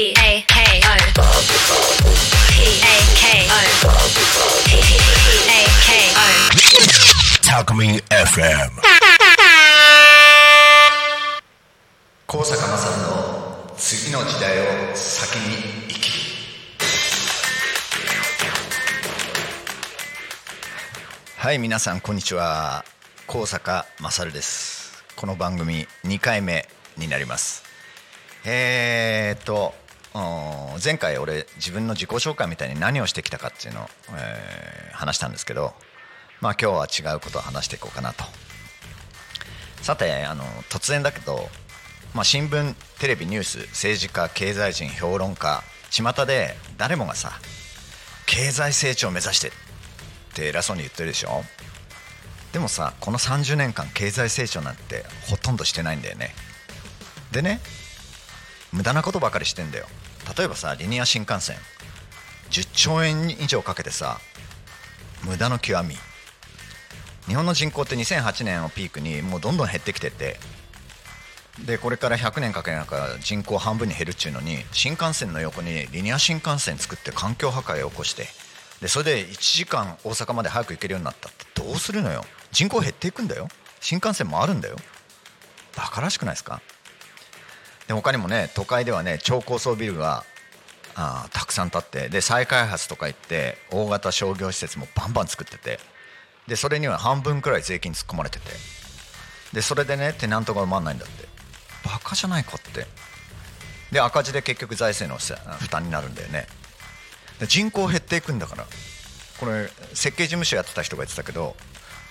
A K O P A K O P A K O タコミン FM 高坂勝の次の時代を先に生きる。はい皆さんこんにちは。高坂勝です。この番組2回目になります。えー、っと前回俺自分の自己紹介みたいに何をしてきたかっていうのを、えー話したんですけどまあ今日は違うことを話していこうかなと。さてあの突然だけど、まあ、新聞テレビニュース政治家経済人評論家巷で誰もがさ経済成長を目指してって偉そうに言ってるでしょ。でもさこの30年間経済成長なんてほとんどしてないんだよね。でね無駄なことばかりしてんだよ。例えばさリニア新幹線。10兆円以上かけてさ無駄の極み。日本の人口って2008年をピークにもうどんどん減ってきてて。でこれから100年かけなんか人口半分に減るっちゅうのに新幹線の横にリニア新幹線作って環境破壊を起こして。でそれで1時間大阪まで早く行けるようになったってどうするのよ。人口減っていくんだよ。新幹線もあるんだよ。バカらしくないですか？で他にもね都会ではね超高層ビルがあたくさん建ってで再開発とか行って大型商業施設もバンバン作っててでそれには半分くらい税金突っ込まれててでそれでねテナントが埋まんないんだって。バカじゃないかって。で赤字で結局財政の負担になるんだよね。で人口減っていくんだから。これ設計事務所やってた人が言ってたけど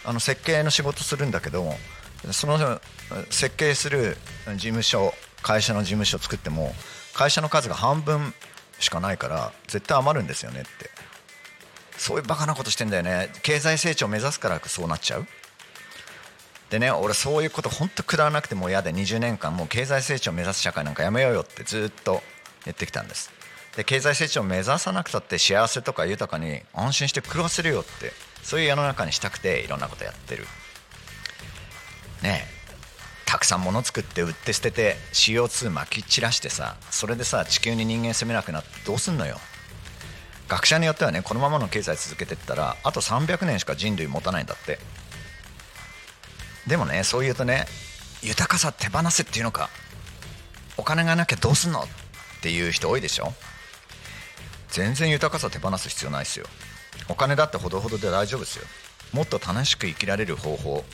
あの設計の仕事するんだけどその設計する事務所会社の事務所作っても会社の数が半分しかないから絶対余るんですよねって。そういうバカなことしてんだよね。経済成長を目指すからそうなっちゃう。でね俺そういうこと本当くだらなくてもう嫌で20年間もう経済成長を目指す社会なんかやめようよってずっと言ってきたんです。で経済成長を目指さなくたって幸せとか豊かに安心して暮らせるよってそういう世の中にしたくていろんなことやってる。ねえ。たくさん物作って売って捨てて CO2 まき散らしてさそれでさ地球に人間責めなくなってどうすんのよ。学者によってはねこのままの経済続けてったらあと300年しか人類持たないんだって。でもねそう言うとね豊かさ手放せっていうのか。お金がなきゃどうすんの？っていう人多いでしょ。全然豊かさ手放す必要ないですよ。お金だってほどほどで大丈夫ですよ。もっと楽しく生きられる方法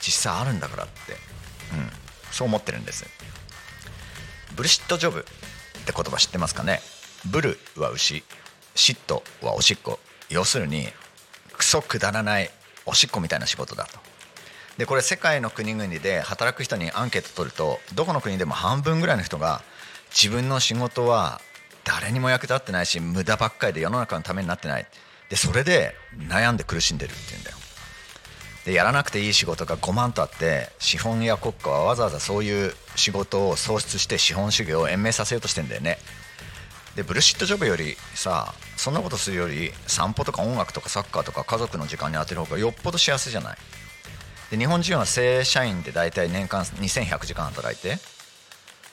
実際あるんだからって。うん。そう思ってるんです。ブルシットジョブって言葉知ってますかね？ブルは牛。シットはおしっこ。要するにクソくだらないおしっこみたいな仕事だと。でこれ世界の国々で働く人にアンケート取るとどこの国でも半分ぐらいの人が自分の仕事は誰にも役立ってないし無駄ばっかりで世の中のためになってない。でそれで悩んで苦しんでるって言うんだよ。でやらなくていい仕事が5万とあって資本や国家はわざわざそういう仕事を創出して資本主義を延命させようとしてんだよね。でブルシットジョブよりさそんなことするより散歩とか音楽とかサッカーとか家族の時間に当てる方がよっぽど幸せじゃない？で日本人は正社員で大体年間2100時間働いて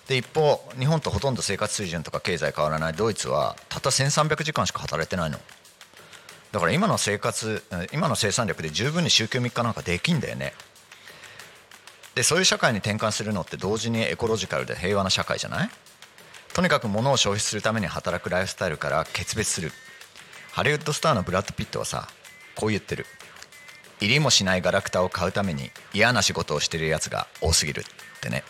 で一方日本とほとんど生活水準とか経済変わらないドイツはたった1300時間しか働いてないの。だから今の生活今の生産力で十分に週休3日なんかできんだよね。でそういう社会に転換するのって同時にエコロジカルで平和な社会じゃない？とにかく物を消費するために働くライフスタイルから決別する。ハリウッドスターのブラッド・ピットはさこう言ってる。入りもしないガラクタを買うために嫌な仕事をしてるやつが多すぎるってね。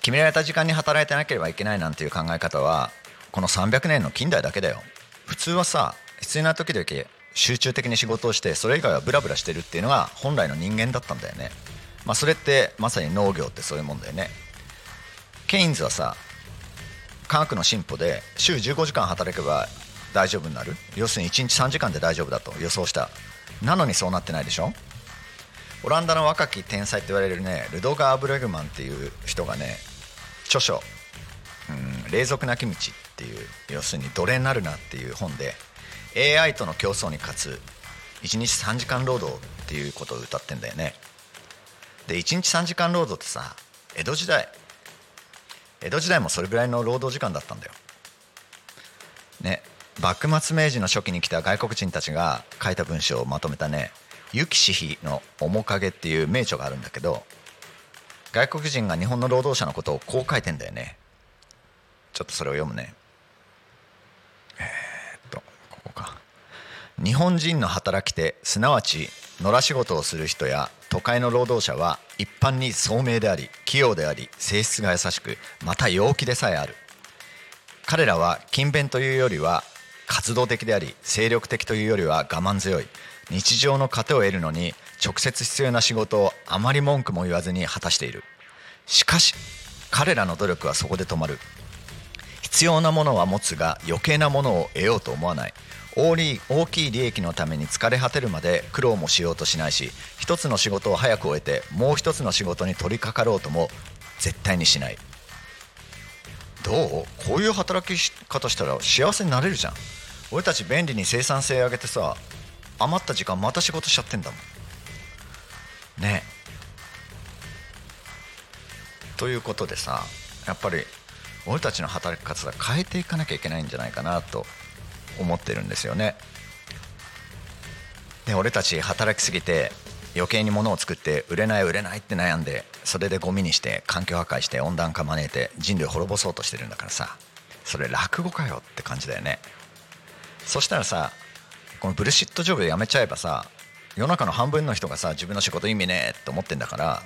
決められた時間に働いてなければいけないなんていう考え方はこの300年の近代だけだよ。普通はさ必要な時だけ集中的に仕事をしてそれ以外はブラブラしてるっていうのが本来の人間だったんだよね。まあそれってまさに農業ってそういうもんだよね。ケインズはさ科学の進歩で週15時間働けば大丈夫になる。要するに1日3時間で大丈夫だと予想した。なのにそうなってないでしょ？オランダの若き天才って言われるねルドガー・ブレグマンっていう人がね著書「うん、霊俗なき道」っていう要するに奴隷になるなっていう本で AI との競争に勝つ1日3時間労働っていうことを歌ってんだよね。で1日3時間労働ってさ江戸時代江戸時代もそれぐらいの労働時間だったんだよ。ね幕末明治の初期に来た外国人たちが書いた文章をまとめたね「雪志比の面影」っていう名著があるんだけど外国人が日本の労働者のことをこう書いてんだよね。ちょっとそれを読むねえー、っとここか日本人の働き手すなわち野良仕事をする人や都会の労働者は一般に聡明であり器用であり性質が優しくまた陽気でさえある。彼らは勤勉というよりは活動的であり精力的というよりは我慢強い。日常の糧を得るのに直接必要な仕事をあまり文句も言わずに果たしている。しかし彼らの努力はそこで止まる。必要なものは持つが余計なものを得ようと思わない。大きい利益のために疲れ果てるまで苦労もしようとしないし一つの仕事を早く終えてもう一つの仕事に取り掛かろうとも絶対にしない。どう？こういう働き方したら幸せになれるじゃん。俺たち便利に生産性上げてさ余った時間また仕事しちゃってんだもん。ねということでさやっぱり俺たちの働き方変えていかなきゃいけないんじゃないかなと思ってるんですよね。で俺たち働きすぎて余計に物を作って売れない売れないって悩んでそれでゴミにして環境破壊して温暖化招いて人類を滅ぼそうとしてるんだからさそれ落語かよって感じだよね。そしたらさこのブルシットジョブやめちゃえばさ世の中の半分の人がさ自分の仕事意味ねえって思ってんだから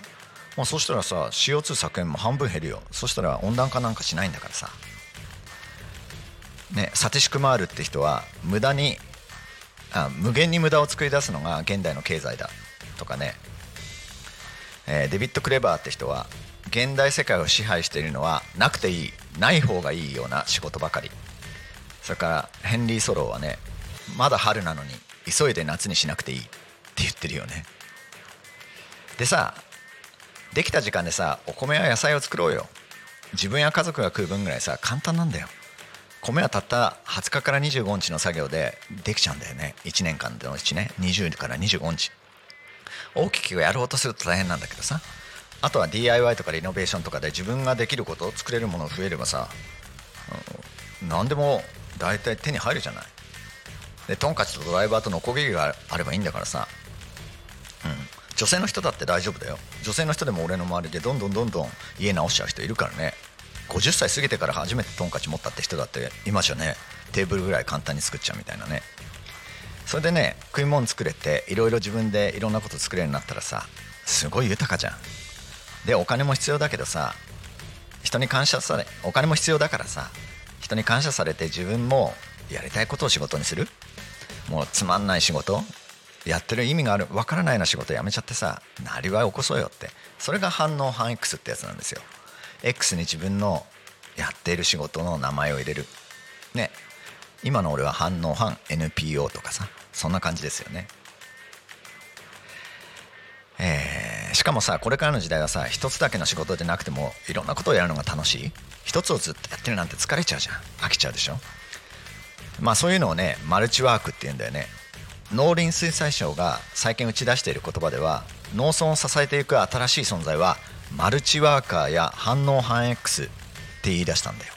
もうそしたらさ CO2 削減も半分減るよ。そしたら温暖化なんかしないんだからさ。ねサティシクマールって人は無駄にあ無限に無駄を作り出すのが現代の経済だとかね、えー、デビッド・クレバーって人は現代世界を支配しているのはなくていいない方がいいような仕事ばかり。それからヘンリー・ソローはねまだ春なのに急いで夏にしなくていいって言ってるよね。でさできた時間でさお米や野菜を作ろうよ。自分や家族が食う分ぐらいさ簡単なんだよ。米はたった20日から25日の作業でできちゃうんだよね。1年間のうちね。20から25日。大きくやろうとすると大変なんだけどさ。あとは DIY とかリノベーションとかで自分ができることを作れるもの増えればさ、うん、何でも大体手に入るじゃない。でトンカチとドライバーとノコギリがあればいいんだからさ、うん、女性の人だって大丈夫だよ。女性の人でも俺の周りでどんどんどんどん家直しちゃう人いるからね。50歳過ぎてから初めてトンカチ持ったって人だって今じゃね。テーブルぐらい簡単に作っちゃうみたいなね。それでね食い物作れていろいろ自分でいろんなこと作れるようになったらさすごい豊かじゃん。でお金も必要だけどさ人に感謝されお金も必要だからさ人に感謝されて自分もやりたいことを仕事にする？もうつまんない仕事？やってる意味がある？わからないような仕事やめちゃってさなりわい起こそうよって。それが反応反 X ってやつなんですよ。X に自分のやっている仕事の名前を入れる。ね。今の俺は反応反 NPO とかさそんな感じですよね。えー、しかもさこれからの時代はさ一つだけの仕事でなくてもいろんなことをやるのが楽しい。一つをずっとやってるなんて疲れちゃうじゃん。飽きちゃうでしょ。まあそういうのをねマルチワークっていうんだよね。農林水産省が最近打ち出している言葉では農村を支えていく新しい存在はマルチワーカーや反応反 X って言い出したんだよ。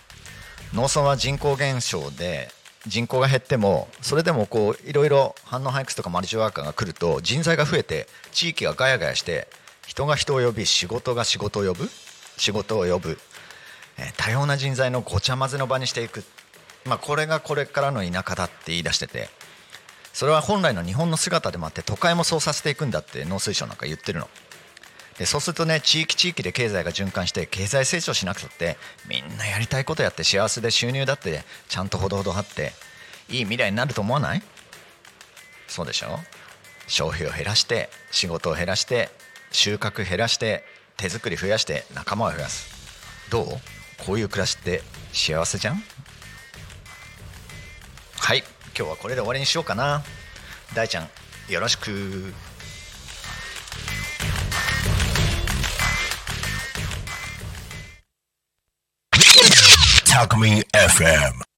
農村は人口減少で人口が減ってもそれでもこういろいろ反応反 X とかマルチワーカーが来ると人材が増えて地域がガヤガヤして人が人を呼び仕事が仕事を呼ぶ？仕事を呼ぶ、え多様な人材のごちゃ混ぜの場にしていく、まあ、これがこれからの田舎だって言い出してて。それは本来の日本の姿でもあって都会もそうさせていくんだって農水省なんか言ってるの。でそうするとね地域地域で経済が循環して経済成長しなくたってみんなやりたいことやって幸せで収入だってちゃんとほどほどあっていい未来になると思わない？そうでしょ？消費を減らして仕事を減らして収穫減らして手作り増やして仲間を増やす。どう？こういう暮らしって幸せじゃん？はい今日はこれで終わりにしようかな。大ちゃんよろしく。Alchemy FM.